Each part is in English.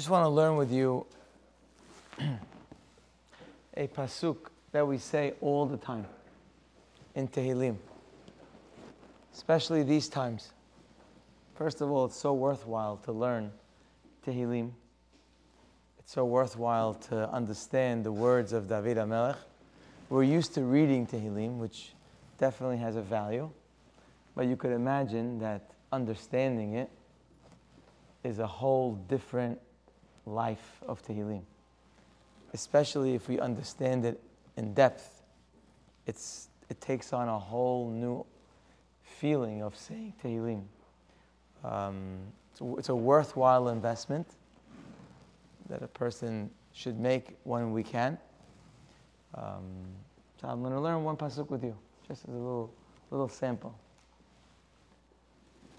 just want to learn with you a pasuk that we say all the time in Tehillim, especially these times. First of all, it's so worthwhile to learn Tehillim. It's so worthwhile to understand the words of David HaMelech. We're used to reading Tehillim, which definitely has a value, but you could imagine that understanding it is a whole different life of Tehillim. Especially if we understand it in depth, it's, it takes on a whole new feeling of saying Tehillim. Um, it's, a, it's a worthwhile investment that a person should make when we can. Um, so I'm going to learn one pasuk with you, just as a little, little sample.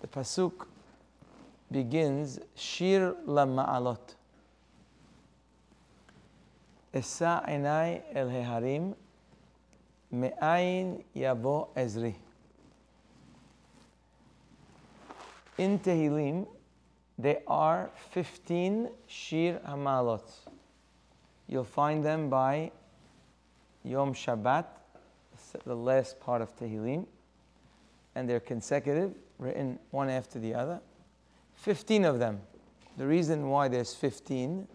The pasuk begins Shir la ma'alot. אשא עיניי אל ההרים, מאין יבוא עזרי. In Tehillim, there are 15 Shir Hamalot. You'll find them by Yom Shabbat, the last part of Tehillim, and they're consecutive, written one after the other. 15 of them. The reason why there's 15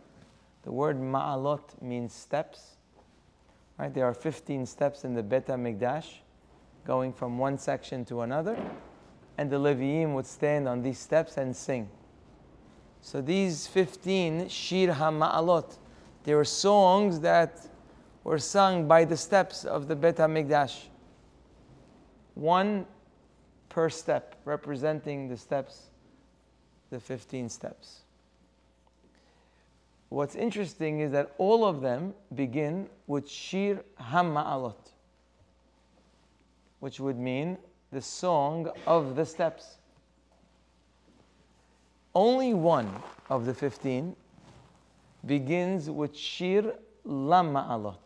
the word ma'alot means steps. Right? There are 15 steps in the Bet HaMikdash, going from one section to another, and the Leviim would stand on these steps and sing. So these 15 Shir HaMa'alot, they were songs that were sung by the steps of the Bet HaMikdash. One per step, representing the steps, the 15 steps. What's interesting is that all of them begin with Shir Hamma'alot, which would mean the song of the steps. Only one of the 15 begins with Shir Lama'alot,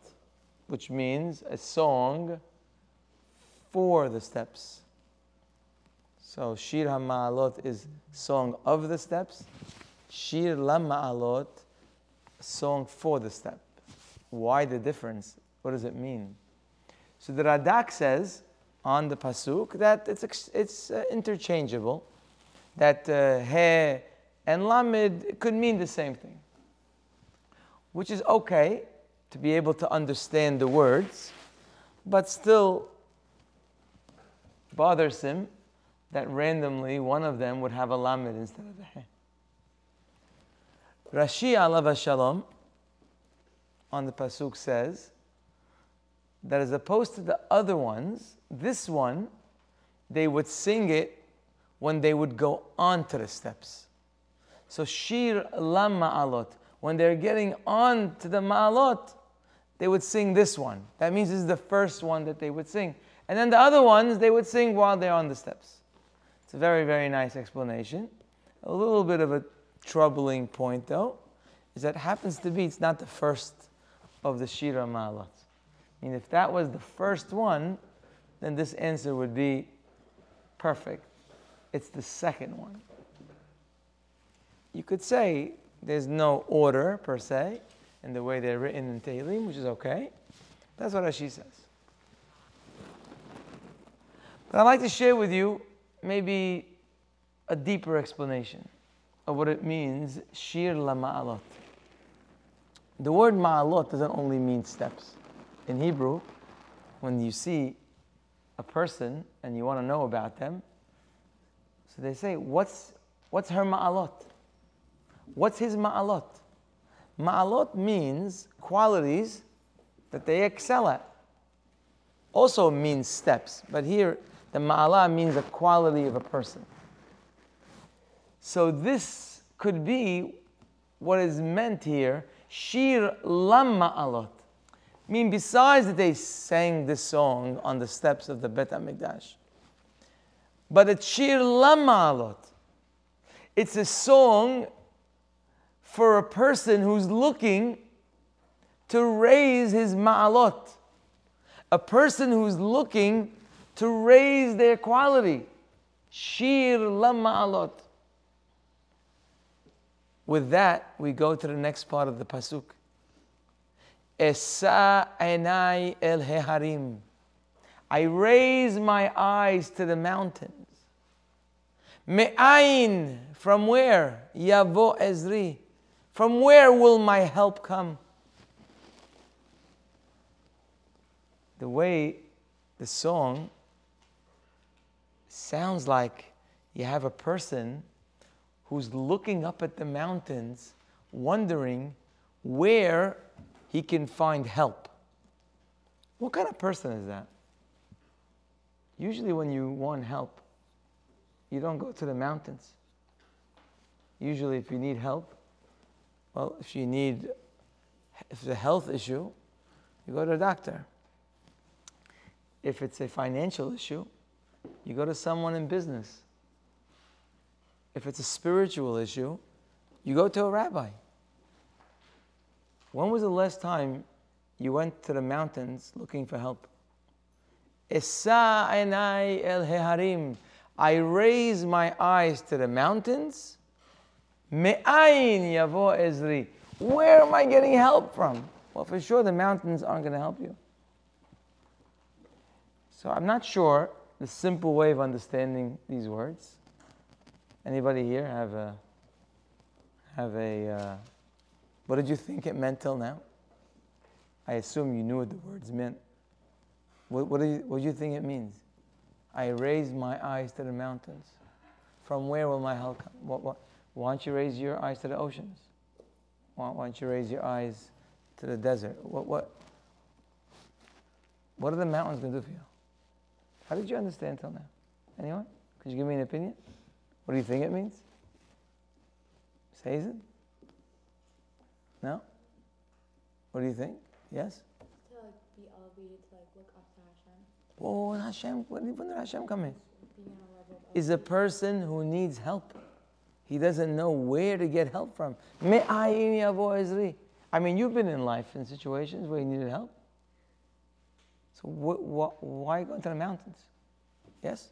which means a song for the steps. So Shir Hamma'alot is song of the steps. Shir Lama'alot song for the step. Why the difference? What does it mean? So the Radak says on the pasuk that it's it's uh, interchangeable, that uh, he and lamed could mean the same thing, which is okay to be able to understand the words, but still bothersome that randomly one of them would have a lamed instead of a he. Rashi alav shalom on the pasuk says that as opposed to the other ones, this one they would sing it when they would go on to the steps. So shir lam ma'alot, when they're getting on to the ma'alot, they would sing this one. That means this is the first one that they would sing. And then the other ones they would sing while they're on the steps. It's a very, very nice explanation. A little bit of a troubling point, though, is that happens to be it's not the first of the Shir HaMa'alot. I mean, if that was the first one, then this answer would be perfect. It's the second one. You could say there's no order per se in the way they're written in Tehillim, which is okay. That's what Rashi says. But I'd like to share with you maybe a deeper explanation of what it means, shir la ma'alot. The word ma'alot doesn't only mean steps. In Hebrew, when you see a person and you want to know about them, so they say, what's, what's her ma'alot? What's his ma'alot? Ma'alot means qualities that they excel at. Also means steps, but here the ma'ala means a quality of a person. So this could be what is meant here, Shir Lama'alot. I mean, besides that they sang this song on the steps of the Bet HaMikdash, but it's Shir Lama'alot. It's a song for a person who's looking to raise his ma'alot. A person who's looking to raise their quality. Shir la ma'alot. With that, we go to the next part of the pasuk. Esa enai el heharim. I raise my eyes to the mountains. Me'ain, from where? Yavo ezri. From where will my help come? The way the song sounds like you have a person who's looking up at the mountains, wondering where he can find help. What kind of person is that? Usually, when you want help, you don't go to the mountains. Usually, if you need help, well, if you need, if it's a health issue, you go to a doctor. If it's a financial issue, you go to someone in business. If it's a spiritual issue, you go to a rabbi. When was the last time you went to the mountains looking for help? Esa el heharim. I raise my eyes to the mountains. Me'ayin yavo. Where am I getting help from? Well, for sure, the mountains aren't going to help you. So I'm not sure the simple way of understanding these words. Anybody here have a have a uh, what did you think it meant till now? I assume you knew what the words meant. What, what, do you, what do you think it means? I raise my eyes to the mountains. From where will my help come? What, what, why don't you raise your eyes to the oceans? Why, why don't you raise your eyes to the desert? What, what, what are the mountains going to do for you? How did you understand till now? Anyone? Could you give me an opinion? What do you think it means? Says it? No? What do you think? Yes? To like be elevated, to like look up to Hashem. Oh, Hashem, when did Hashem come in? Being on a level of Is a person who needs help. He doesn't know where to get help from. I mean, you've been in life in situations where you needed help. So wh- wh- why go to the mountains? Yes?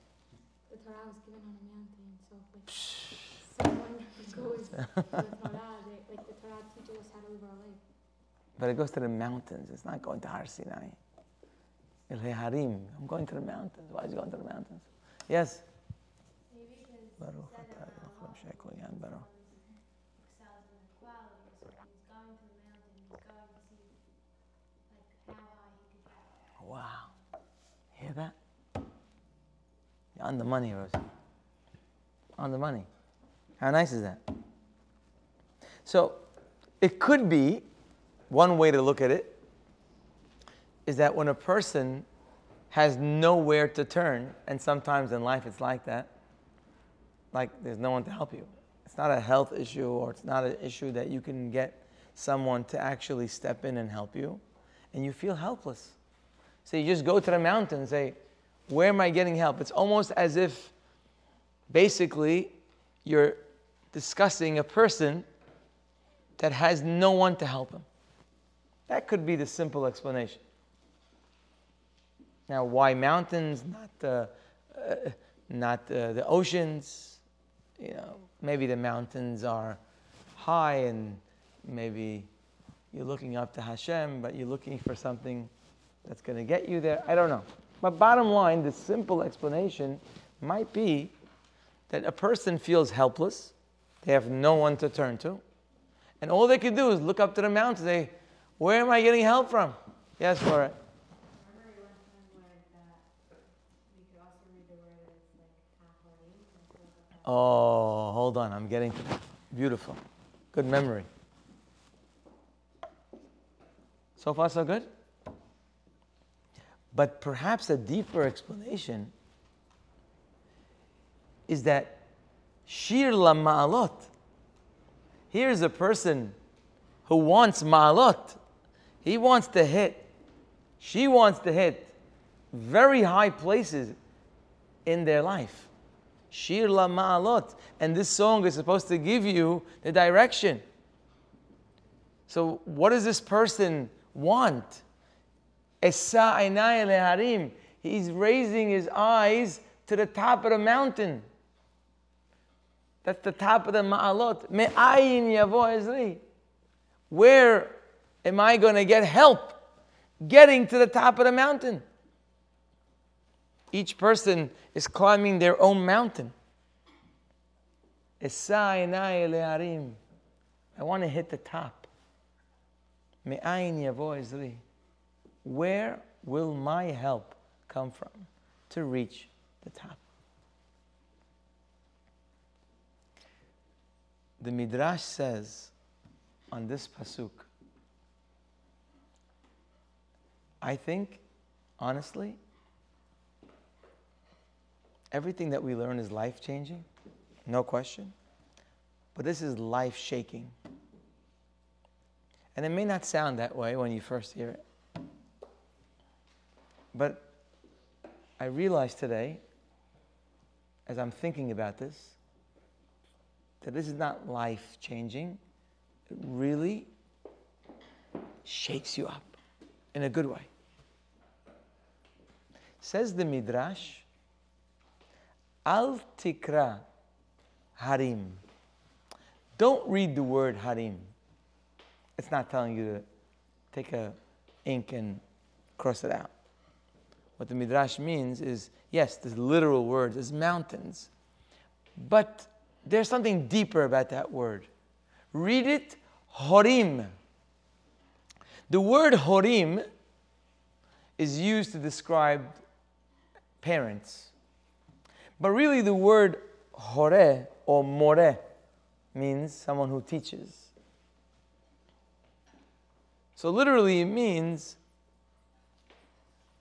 the Torah was given on a mountain, so if like someone goes to the Torah, like the Torah teaches us how to live our life. But it goes to the mountains. It's not going to Har Sinai. El Harim. I'm going to the mountains. Why is he going to the mountains? Yes? Baruch atah Eloheinu shekol yan baruch. excels in equality, so when he's going to the mountain, he's going to see like how high he could get. Wow. Hear that? You're on the money, Rosie. On the money. How nice is that? So, it could be one way to look at it is that when a person has nowhere to turn, and sometimes in life it's like that, like there's no one to help you. It's not a health issue or it's not an issue that you can get someone to actually step in and help you, and you feel helpless. So you just go to the mountain and say, Where am I getting help? It's almost as if basically you're discussing a person that has no one to help him. That could be the simple explanation. Now, why mountains, not the, uh, not uh, the oceans? You know, maybe the mountains are high and maybe you're looking up to Hashem, but you're looking for something that's going to get you there. I don't know. But bottom line, the simple explanation might be that a person feels helpless. They have no one to turn to. And all they can do is look up to the mountain and say, Where am I getting help from? Yes, Laura. Oh, hold on. I'm getting. Beautiful. Good memory. So far, so good? But perhaps a deeper explanation is that Shir la ma'alot. Here's a person who wants ma'alot. He wants to hit, she wants to hit very high places in their life. Shir la ma'alot. And this song is supposed to give you the direction. So, what does this person want? Esa leharim. He's raising his eyes to the top of the mountain. That's the top of the ma'alot. Me'ayin yavo ezri. Where am I going to get help getting to the top of the mountain? Each person is climbing their own mountain. I want to hit the top. Where will my help come from to reach the top? The Midrash says on this pasuk, I think, honestly, everything that we learn is life changing, no question. But this is life shaking. And it may not sound that way when you first hear it. But I realized today, as I'm thinking about this, that this is not life changing. It really shakes you up in a good way. Says the Midrash, Al tikra harim. Don't read the word harim. It's not telling you to take a ink and cross it out. What the Midrash means is yes, the literal words is mountains, but there's something deeper about that word. Read it, horim. The word horim is used to describe parents. But really, the word hore or more means someone who teaches. So, literally, it means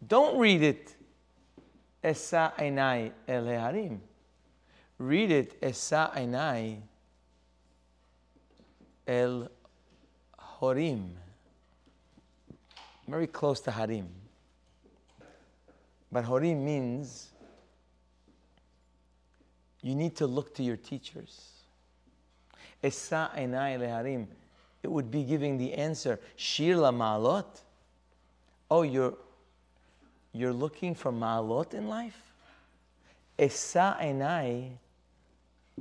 don't read it Esa Einai El Harim. Read it Esa Einai El Horim. Very close to Harim. But Horim means you need to look to your teachers. Esa Einai Harim. It would be giving the answer. Shir la ma'alot. Oh, you're you're looking for ma'alot in life? Esa enai,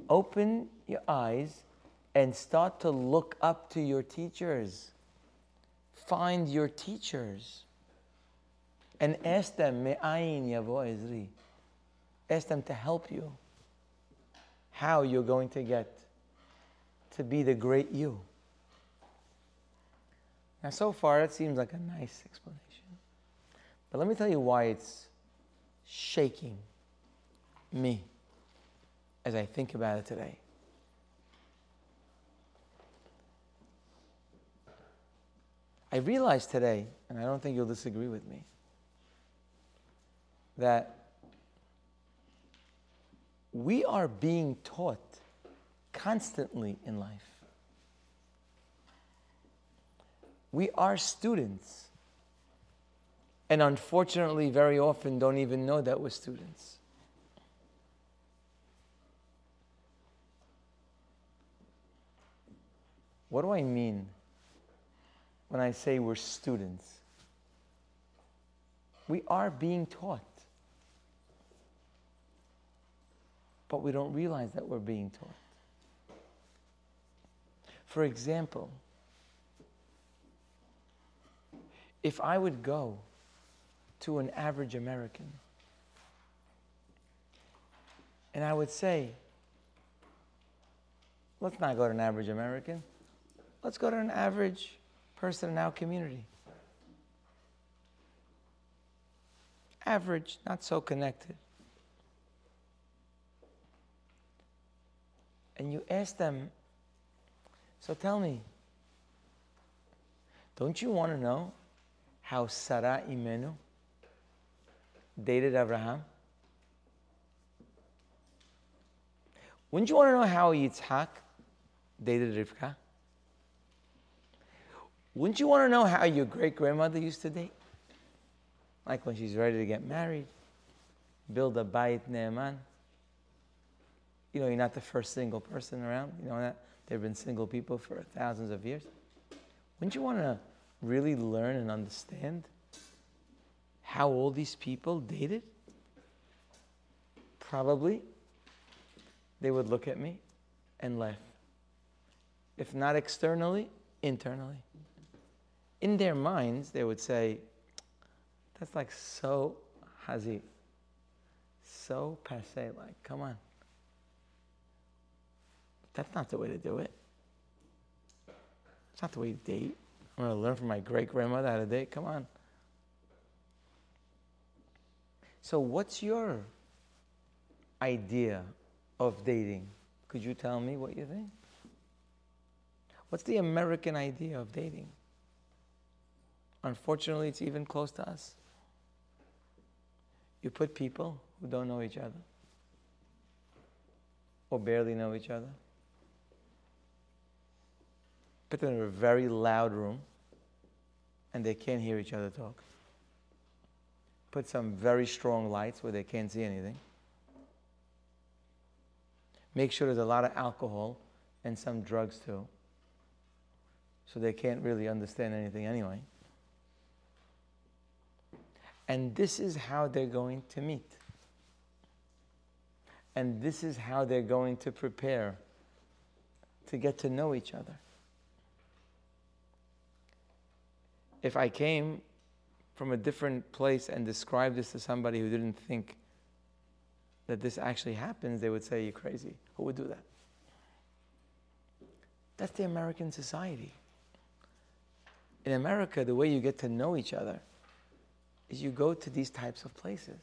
open your eyes and start to look up to your teachers. Find your teachers and ask them, Me'ayin. Ask them to help you. How you're going to get to be the great you. Now, so far, it seems like a nice explanation. But let me tell you why it's shaking me as I think about it today. I realize today, and I don't think you'll disagree with me, that we are being taught constantly in life. We are students and unfortunately, very often don't even know that we're students. What do I mean when I say we're students? We are being taught, but we don't realize that we're being taught. For example, if I would go to an average American. And I would say, let's not go to an average American. Let's go to an average person in our community. Average, not so connected. And you ask them, so tell me, don't you want to know how Sarah Imenu dated Abraham? Wouldn't you want to know how Yitzhak dated Rivka? Wouldn't you want to know how your great grandmother used to date? Like when she's ready to get married, build a bayit ne'eman. You know, you're not the first single person around. You know that there have been single people for thousands of years. Wouldn't you want to really learn and understand how all these people dated? Probably they would look at me and laugh. If not externally, internally. In their minds, they would say, that's like so hazif, so passe, like, come on. That's not the way to do it. It's not the way to date. I'm going to learn from my great grandmother how to date. Come on. So, what's your idea of dating? Could you tell me what you think? What's the American idea of dating? Unfortunately, it's even close to us. You put people who don't know each other or barely know each other, put them in a very loud room and they can't hear each other talk. Put some very strong lights where they can't see anything. Make sure there's a lot of alcohol and some drugs too. So they can't really understand anything anyway. And this is how they're going to meet. And this is how they're going to prepare to get to know each other. If I came from a different place and described this to somebody who didn't think that this actually happens, they would say, You're crazy. Who would do that? That's the American society. In America, the way you get to know each other is you go to these types of places.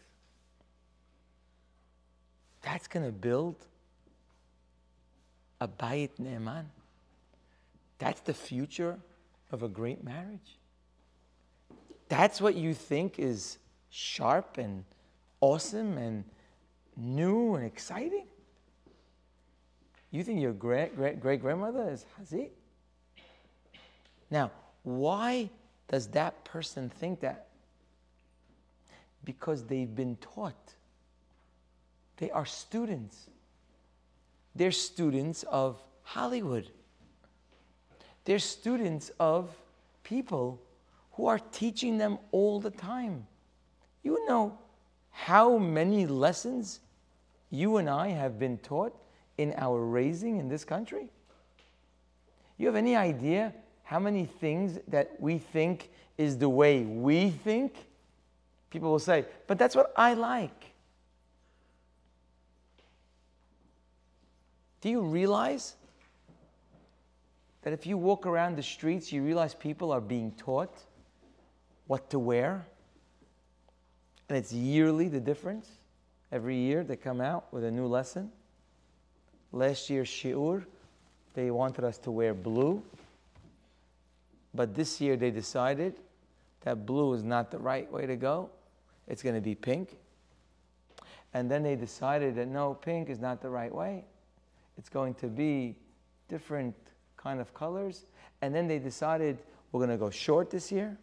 That's going to build a bayit ne'eman. That's the future of a great marriage. That's what you think is sharp and awesome and new and exciting? You think your great great great grandmother is Hazit? Now, why does that person think that? Because they've been taught. They are students. They're students of Hollywood. They're students of people who are teaching them all the time. You know how many lessons you and I have been taught in our raising in this country? You have any idea how many things that we think is the way we think? People will say, but that's what I like. Do you realize that if you walk around the streets, you realize people are being taught what to wear? And it's yearly the difference. Every year they come out with a new lesson. Last year, Shi'ur, they wanted us to wear blue. But this year they decided that blue is not the right way to go. It's going to be pink. And then they decided that no, pink is not the right way. It's going to be different kind of colors. And then they decided we're going to go short this year.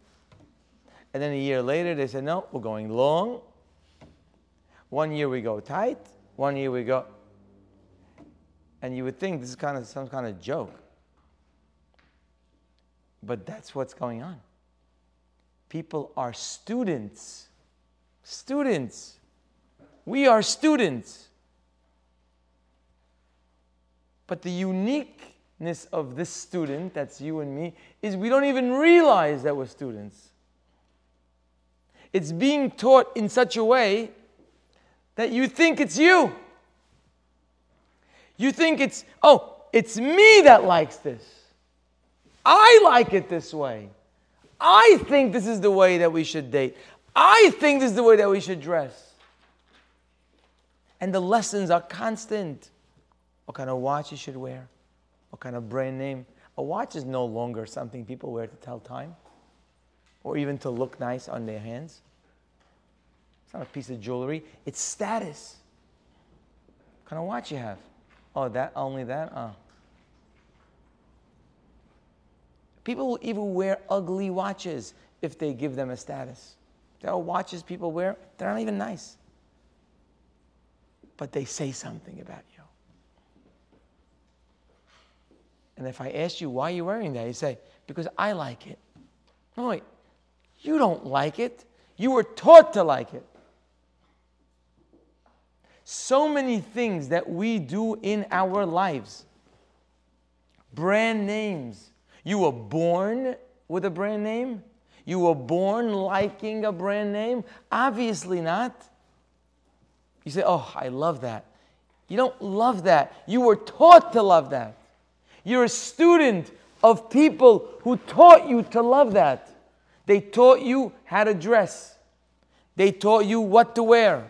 And then a year later, they said, no, we're going long. One year we go tight, one year we go. And you would think this is kind of some kind of joke. But that's what's going on. People are students. Students. We are students. But the uniqueness of this student, that's you and me, is we don't even realize that we're students. It's being taught in such a way that you think it's you. You think it's, oh, it's me that likes this. I like it this way. I think this is the way that we should date. I think this is the way that we should dress. And the lessons are constant. What kind of watch you should wear? What kind of brand name? A watch is no longer something people wear to tell time or even to look nice on their hands. It's not a piece of jewelry, it's status. What kind of watch you have? Oh, that only that? Oh. People will even wear ugly watches if they give them a status. There are watches people wear, they're not even nice. But they say something about you. And if I ask you why you're wearing that, you say, because I like it. No, wait, you don't like it. You were taught to like it. So many things that we do in our lives Brand names. You were born with a brand name? You were born liking a brand name? Obviously not. You say, Oh, I love that. You don't love that. You were taught to love that. You're a student of people who taught you to love that. They taught you how to dress, they taught you what to wear,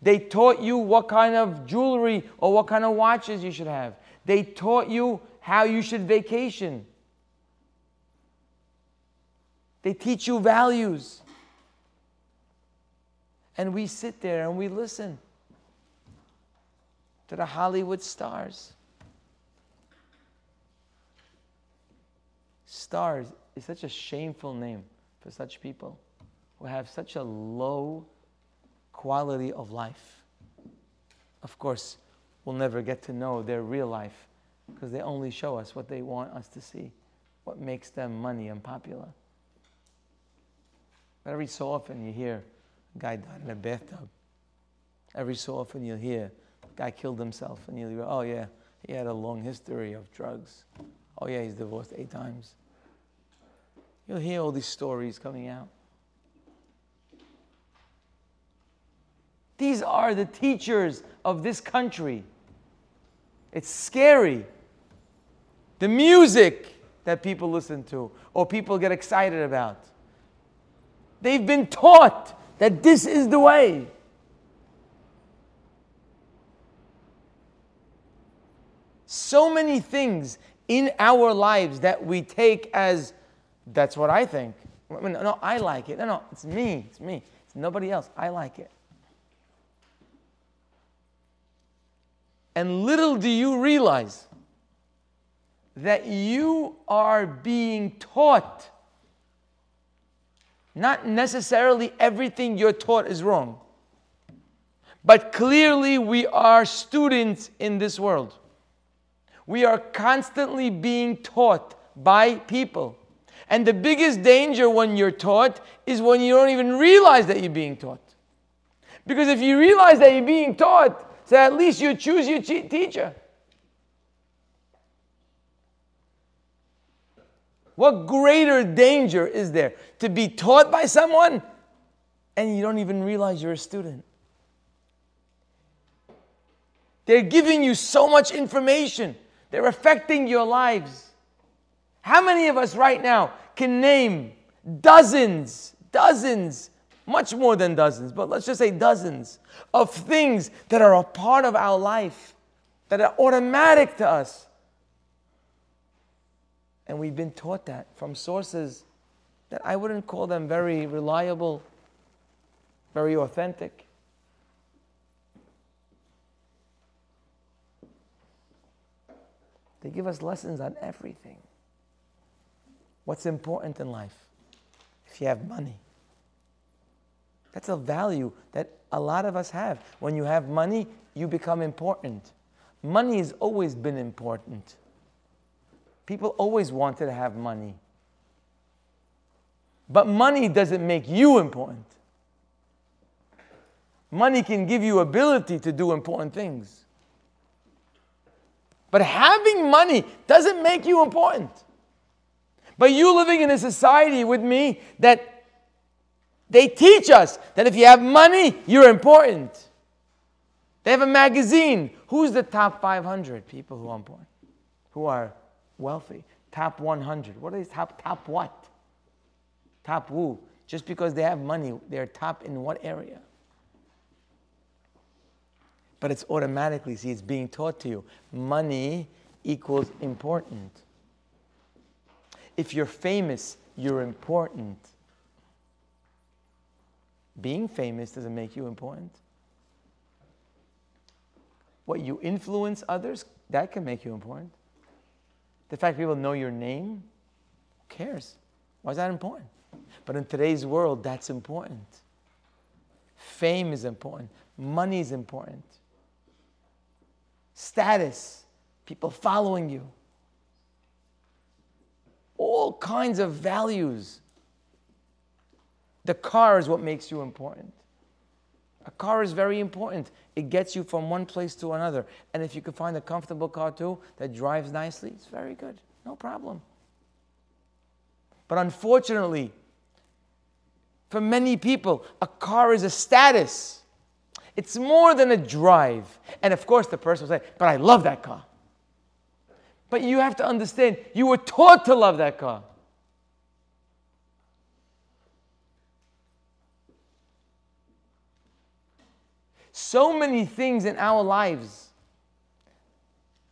they taught you what kind of jewelry or what kind of watches you should have, they taught you how you should vacation. They teach you values. And we sit there and we listen to the Hollywood stars. Stars is such a shameful name for such people who have such a low quality of life. Of course, we'll never get to know their real life because they only show us what they want us to see, what makes them money and popular. Every so often you hear a guy died in a bathtub. Every so often you'll hear a guy killed himself and you'll go, oh yeah, he had a long history of drugs. Oh yeah, he's divorced eight times. You'll hear all these stories coming out. These are the teachers of this country. It's scary. The music that people listen to or people get excited about. They've been taught that this is the way. So many things in our lives that we take as that's what I think. No, I like it. No, no, it's me. It's me. It's nobody else. I like it. And little do you realize that you are being taught. Not necessarily everything you're taught is wrong, but clearly we are students in this world. We are constantly being taught by people. And the biggest danger when you're taught is when you don't even realize that you're being taught. Because if you realize that you're being taught, so at least you choose your teacher. What greater danger is there to be taught by someone and you don't even realize you're a student? They're giving you so much information, they're affecting your lives. How many of us right now can name dozens, dozens, much more than dozens, but let's just say dozens of things that are a part of our life, that are automatic to us? And we've been taught that from sources that I wouldn't call them very reliable, very authentic. They give us lessons on everything. What's important in life? If you have money, that's a value that a lot of us have. When you have money, you become important. Money has always been important. People always wanted to have money. But money doesn't make you important. Money can give you ability to do important things. But having money doesn't make you important. But you living in a society with me that they teach us that if you have money, you're important. They have a magazine. Who's the top 500 people who are important? Who are wealthy. Top 100. What are is top? Top what? Top who? Just because they have money, they're top in what area? But it's automatically, see, it's being taught to you. Money equals important. If you're famous, you're important. Being famous doesn't make you important. What you influence others, that can make you important. The fact people know your name, who cares? Why is that important? But in today's world, that's important. Fame is important. Money is important. Status, people following you. All kinds of values. The car is what makes you important. A car is very important. It gets you from one place to another. And if you can find a comfortable car too that drives nicely, it's very good. No problem. But unfortunately, for many people, a car is a status. It's more than a drive. And of course, the person will say, But I love that car. But you have to understand, you were taught to love that car. So many things in our lives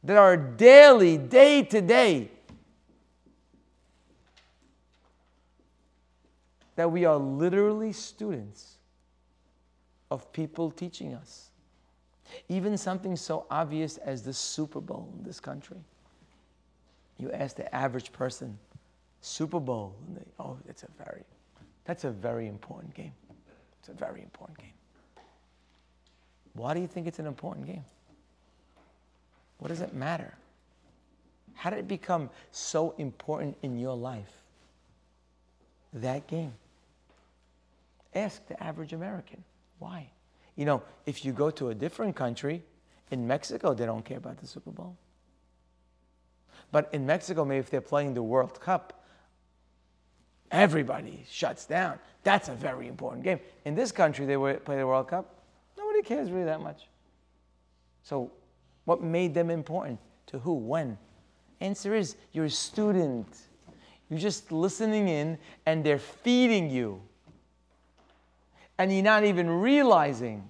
that are daily, day to day, that we are literally students of people teaching us. Even something so obvious as the Super Bowl in this country. You ask the average person, Super Bowl, and they, oh, it's a very, that's a very important game. It's a very important game. Why do you think it's an important game? What does it matter? How did it become so important in your life? That game. Ask the average American. Why? You know, if you go to a different country, in Mexico, they don't care about the Super Bowl. But in Mexico, maybe if they're playing the World Cup, everybody shuts down. That's a very important game. In this country, they play the World Cup. Nobody cares really that much. So, what made them important? To who? When? Answer is you're a student. You're just listening in, and they're feeding you. And you're not even realizing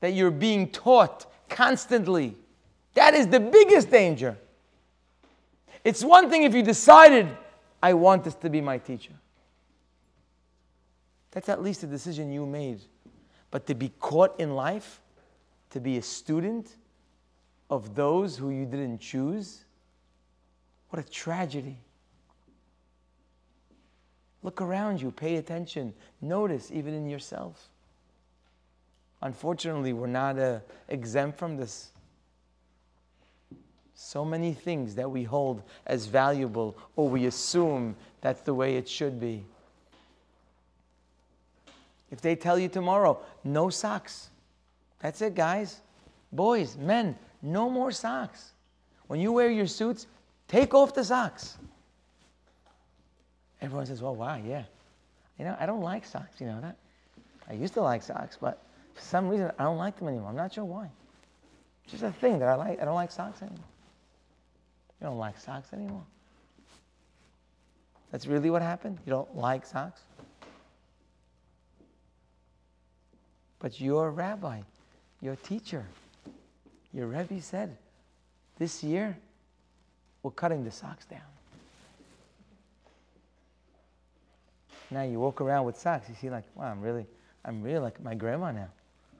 that you're being taught constantly. That is the biggest danger. It's one thing if you decided, I want this to be my teacher. That's at least a decision you made. But to be caught in life, to be a student of those who you didn't choose, what a tragedy. Look around you, pay attention, notice even in yourself. Unfortunately, we're not uh, exempt from this. So many things that we hold as valuable or we assume that's the way it should be. If they tell you tomorrow, no socks, that's it, guys. Boys, men, no more socks. When you wear your suits, take off the socks. Everyone says, well, wow, yeah. You know, I don't like socks, you know that? I used to like socks, but for some reason I don't like them anymore. I'm not sure why. It's just a thing that I like. I don't like socks anymore. You don't like socks anymore. That's really what happened? You don't like socks? But your rabbi, your teacher, your Rebbe said, this year, we're cutting the socks down. Now you walk around with socks, you see like, wow, I'm really, I'm really like my grandma now.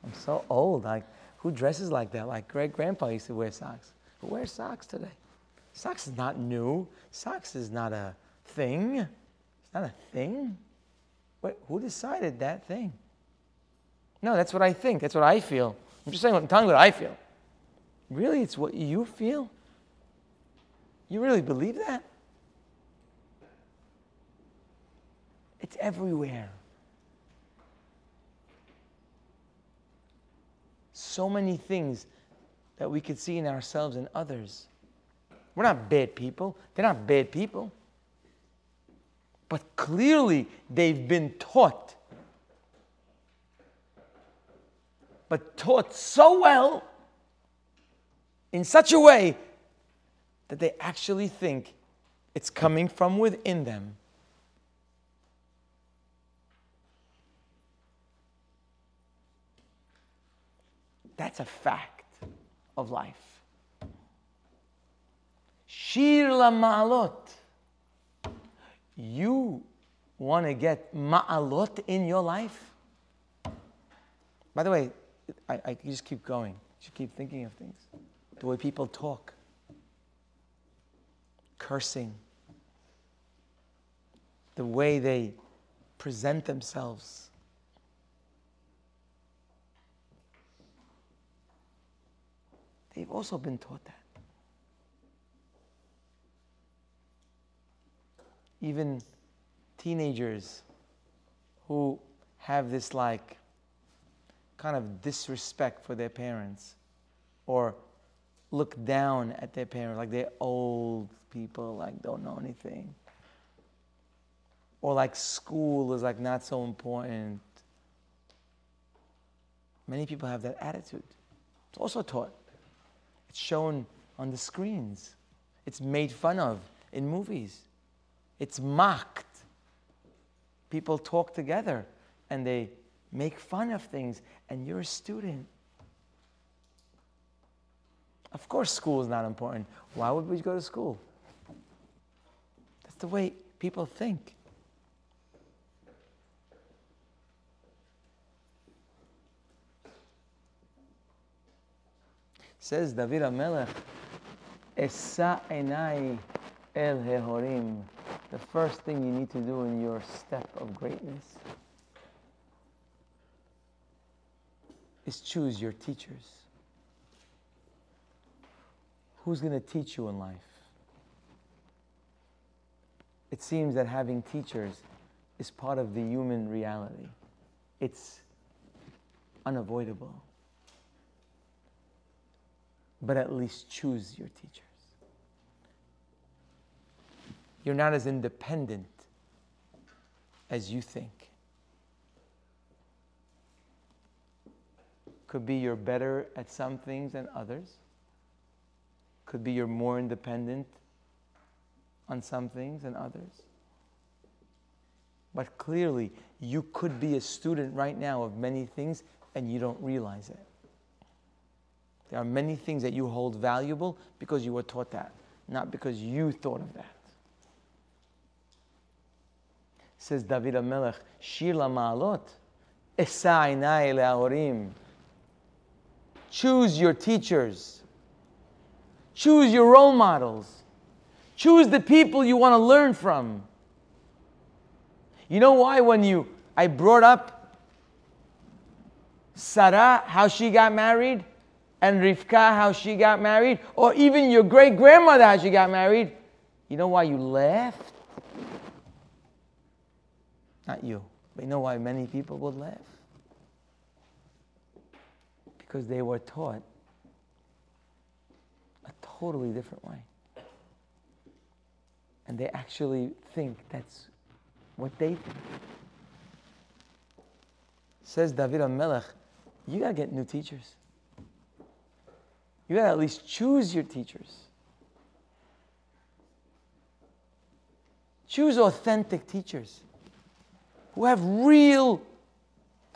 I'm so old. Like, who dresses like that? Like great grandpa used to wear socks. Who wears socks today? Socks is not new. Socks is not a thing. It's not a thing. Wait, who decided that thing? No, that's what I think. That's what I feel. I'm just saying, I'm telling you what I feel. Really, it's what you feel? You really believe that? It's everywhere. So many things that we could see in ourselves and others. We're not bad people. They're not bad people. But clearly, they've been taught. But taught so well, in such a way, that they actually think it's coming from within them. That's a fact of life. Shir la ma'alot. You want to get ma'alot in your life? By the way, I, I just keep going. Should keep thinking of things. The way people talk, cursing, the way they present themselves. They've also been taught that. Even teenagers who have this like kind of disrespect for their parents or look down at their parents like they're old people like don't know anything. Or like school is like not so important. Many people have that attitude. It's also taught. It's shown on the screens. It's made fun of in movies. It's mocked. People talk together and they make fun of things and you're a student of course, school is not important. Why would we go to school? That's the way people think. Says David Amelech, Esa enai el hehorim. The first thing you need to do in your step of greatness is choose your teachers. Who's going to teach you in life? It seems that having teachers is part of the human reality. It's unavoidable. But at least choose your teachers. You're not as independent as you think. Could be you're better at some things than others. Could be you're more independent on some things than others. But clearly, you could be a student right now of many things and you don't realize it. There are many things that you hold valuable because you were taught that, not because you thought of that. Says David Amelech, Shir Ma'alot, Esa'inai le'ahorim. Choose your teachers. Choose your role models. Choose the people you want to learn from. You know why when you I brought up Sarah how she got married and Rivka how she got married or even your great grandmother how she got married, you know why you laughed? Not you, but you know why many people would laugh? Because they were taught a totally different way. And they actually think that's what they think. Says David Melech, you gotta get new teachers. You gotta at least choose your teachers. Choose authentic teachers who have real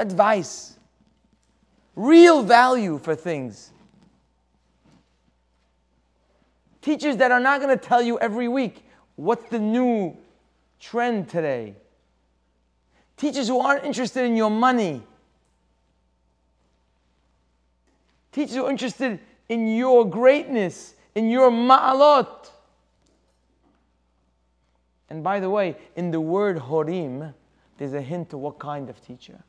advice, real value for things. Teachers that are not going to tell you every week what's the new trend today. Teachers who aren't interested in your money. Teachers who are interested in your greatness, in your ma'alot. And by the way, in the word horim, there's a hint to what kind of teacher.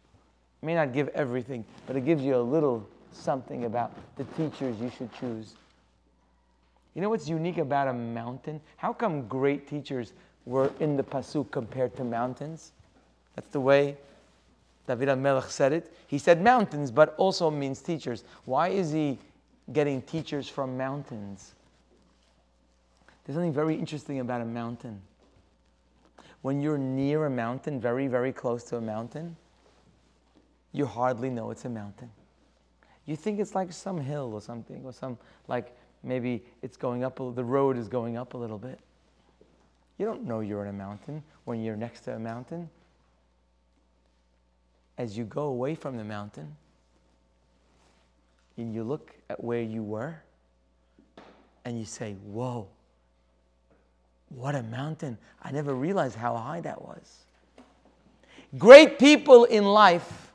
May not give everything, but it gives you a little something about the teachers you should choose. You know what's unique about a mountain? How come great teachers were in the pasuk compared to mountains? That's the way David Melech said it. He said mountains, but also means teachers. Why is he getting teachers from mountains? There's something very interesting about a mountain. When you're near a mountain, very, very close to a mountain, you hardly know it's a mountain. You think it's like some hill or something, or some like maybe it's going up, the road is going up a little bit. You don't know you're in a mountain when you're next to a mountain. As you go away from the mountain and you look at where you were and you say, Whoa, what a mountain. I never realized how high that was. Great people in life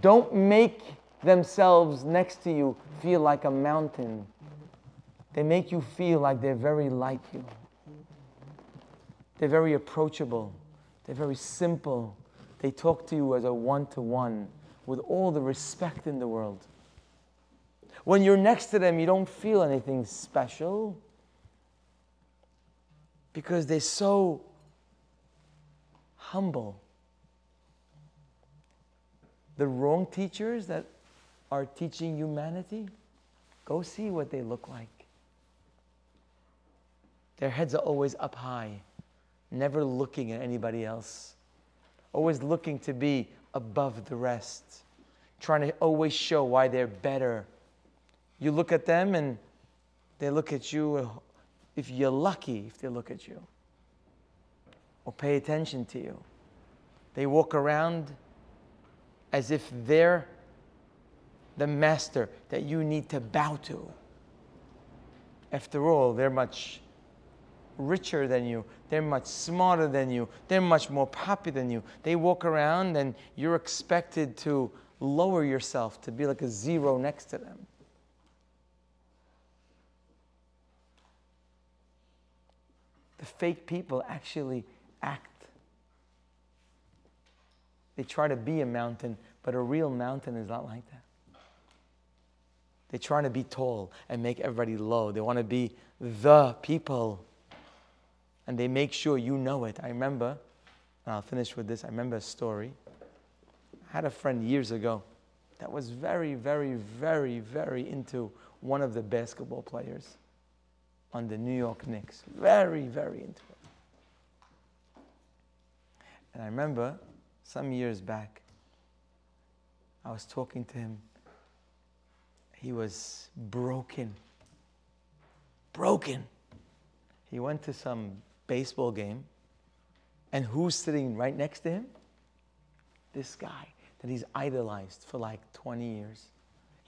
don't make themselves next to you feel like a mountain. They make you feel like they're very like you. They're very approachable. They're very simple. They talk to you as a one to one with all the respect in the world. When you're next to them, you don't feel anything special because they're so humble. The wrong teachers that are teaching humanity, go see what they look like. Their heads are always up high, never looking at anybody else, always looking to be above the rest, trying to always show why they're better. You look at them and they look at you, uh, if you're lucky, if they look at you or pay attention to you. They walk around as if they're the master that you need to bow to. After all, they're much richer than you, they're much smarter than you, they're much more popular than you. They walk around and you're expected to lower yourself to be like a zero next to them. The fake people actually act. They try to be a mountain, but a real mountain is not like that. They're trying to be tall and make everybody low. They want to be the people. And they make sure you know it. I remember, and I'll finish with this. I remember a story. I had a friend years ago that was very, very, very, very into one of the basketball players on the New York Knicks. Very, very into it. And I remember some years back, I was talking to him. He was broken. Broken. He went to some baseball game, and who's sitting right next to him? This guy that he's idolized for like 20 years.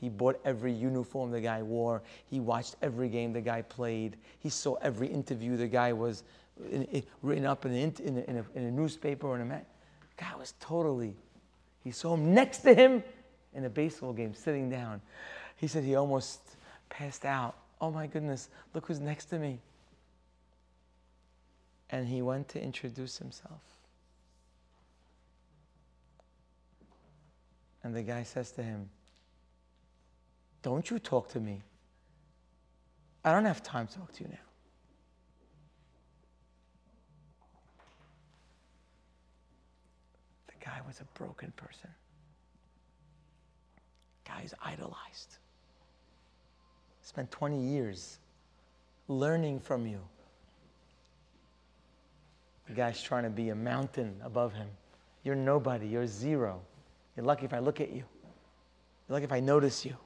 He bought every uniform the guy wore. He watched every game the guy played. He saw every interview the guy was in, in, written up in, in, a, in, a, newspaper or in a mag. Guy was totally. He saw him next to him in a baseball game, sitting down. He said he almost passed out. Oh my goodness, look who's next to me. And he went to introduce himself. And the guy says to him, Don't you talk to me. I don't have time to talk to you now. Guy was a broken person. Guy's idolized. Spent 20 years learning from you. The guy's trying to be a mountain above him. You're nobody, you're zero. You're lucky if I look at you. You're lucky if I notice you.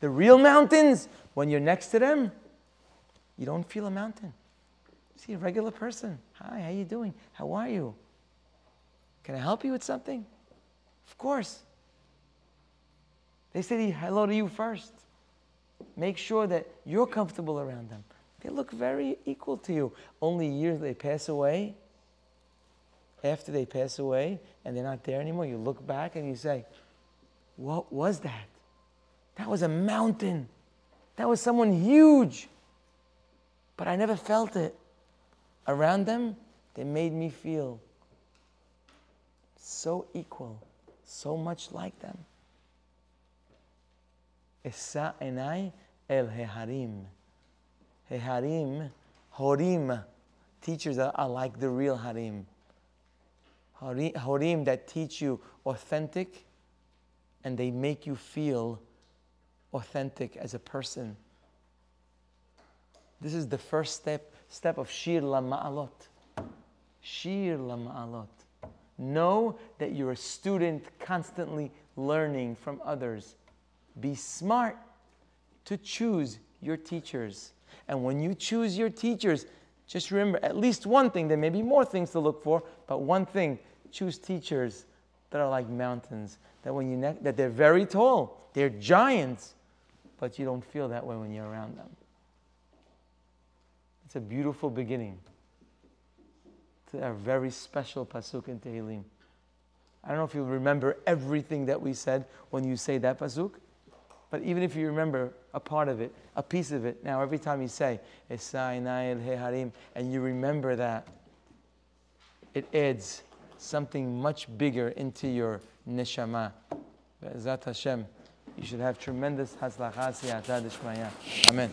The real mountains, when you're next to them, you don't feel a mountain. See a regular person. Hi, how you doing? How are you? Can I help you with something? Of course. They say hello to you first. Make sure that you're comfortable around them. They look very equal to you. Only years they pass away. After they pass away and they're not there anymore, you look back and you say, What was that? That was a mountain. That was someone huge. But I never felt it. Around them, they made me feel so equal, so much like them. Esa enai el heharim. Heharim, horim, teachers are, like the real harim. Horim that teach you authentic and they make you feel authentic as a person. This is the first step, step of Shir Lama'alot. Shir Lama'alot. Know that you're a student constantly learning from others. Be smart to choose your teachers. And when you choose your teachers, just remember at least one thing. There may be more things to look for, but one thing choose teachers that are like mountains. That when you ne- that they're very tall, they're giants, but you don't feel that way when you're around them. It's a beautiful beginning to a very special pasuk in Tehillim. I don't know if you remember everything that we said when you say that pasuk, but even if you remember a part of it, a piece of it, now every time you say Heharim, and you remember that, it adds something much bigger into your neshama. Be'ezat Hashem, you should have tremendous hatzlachas Amen.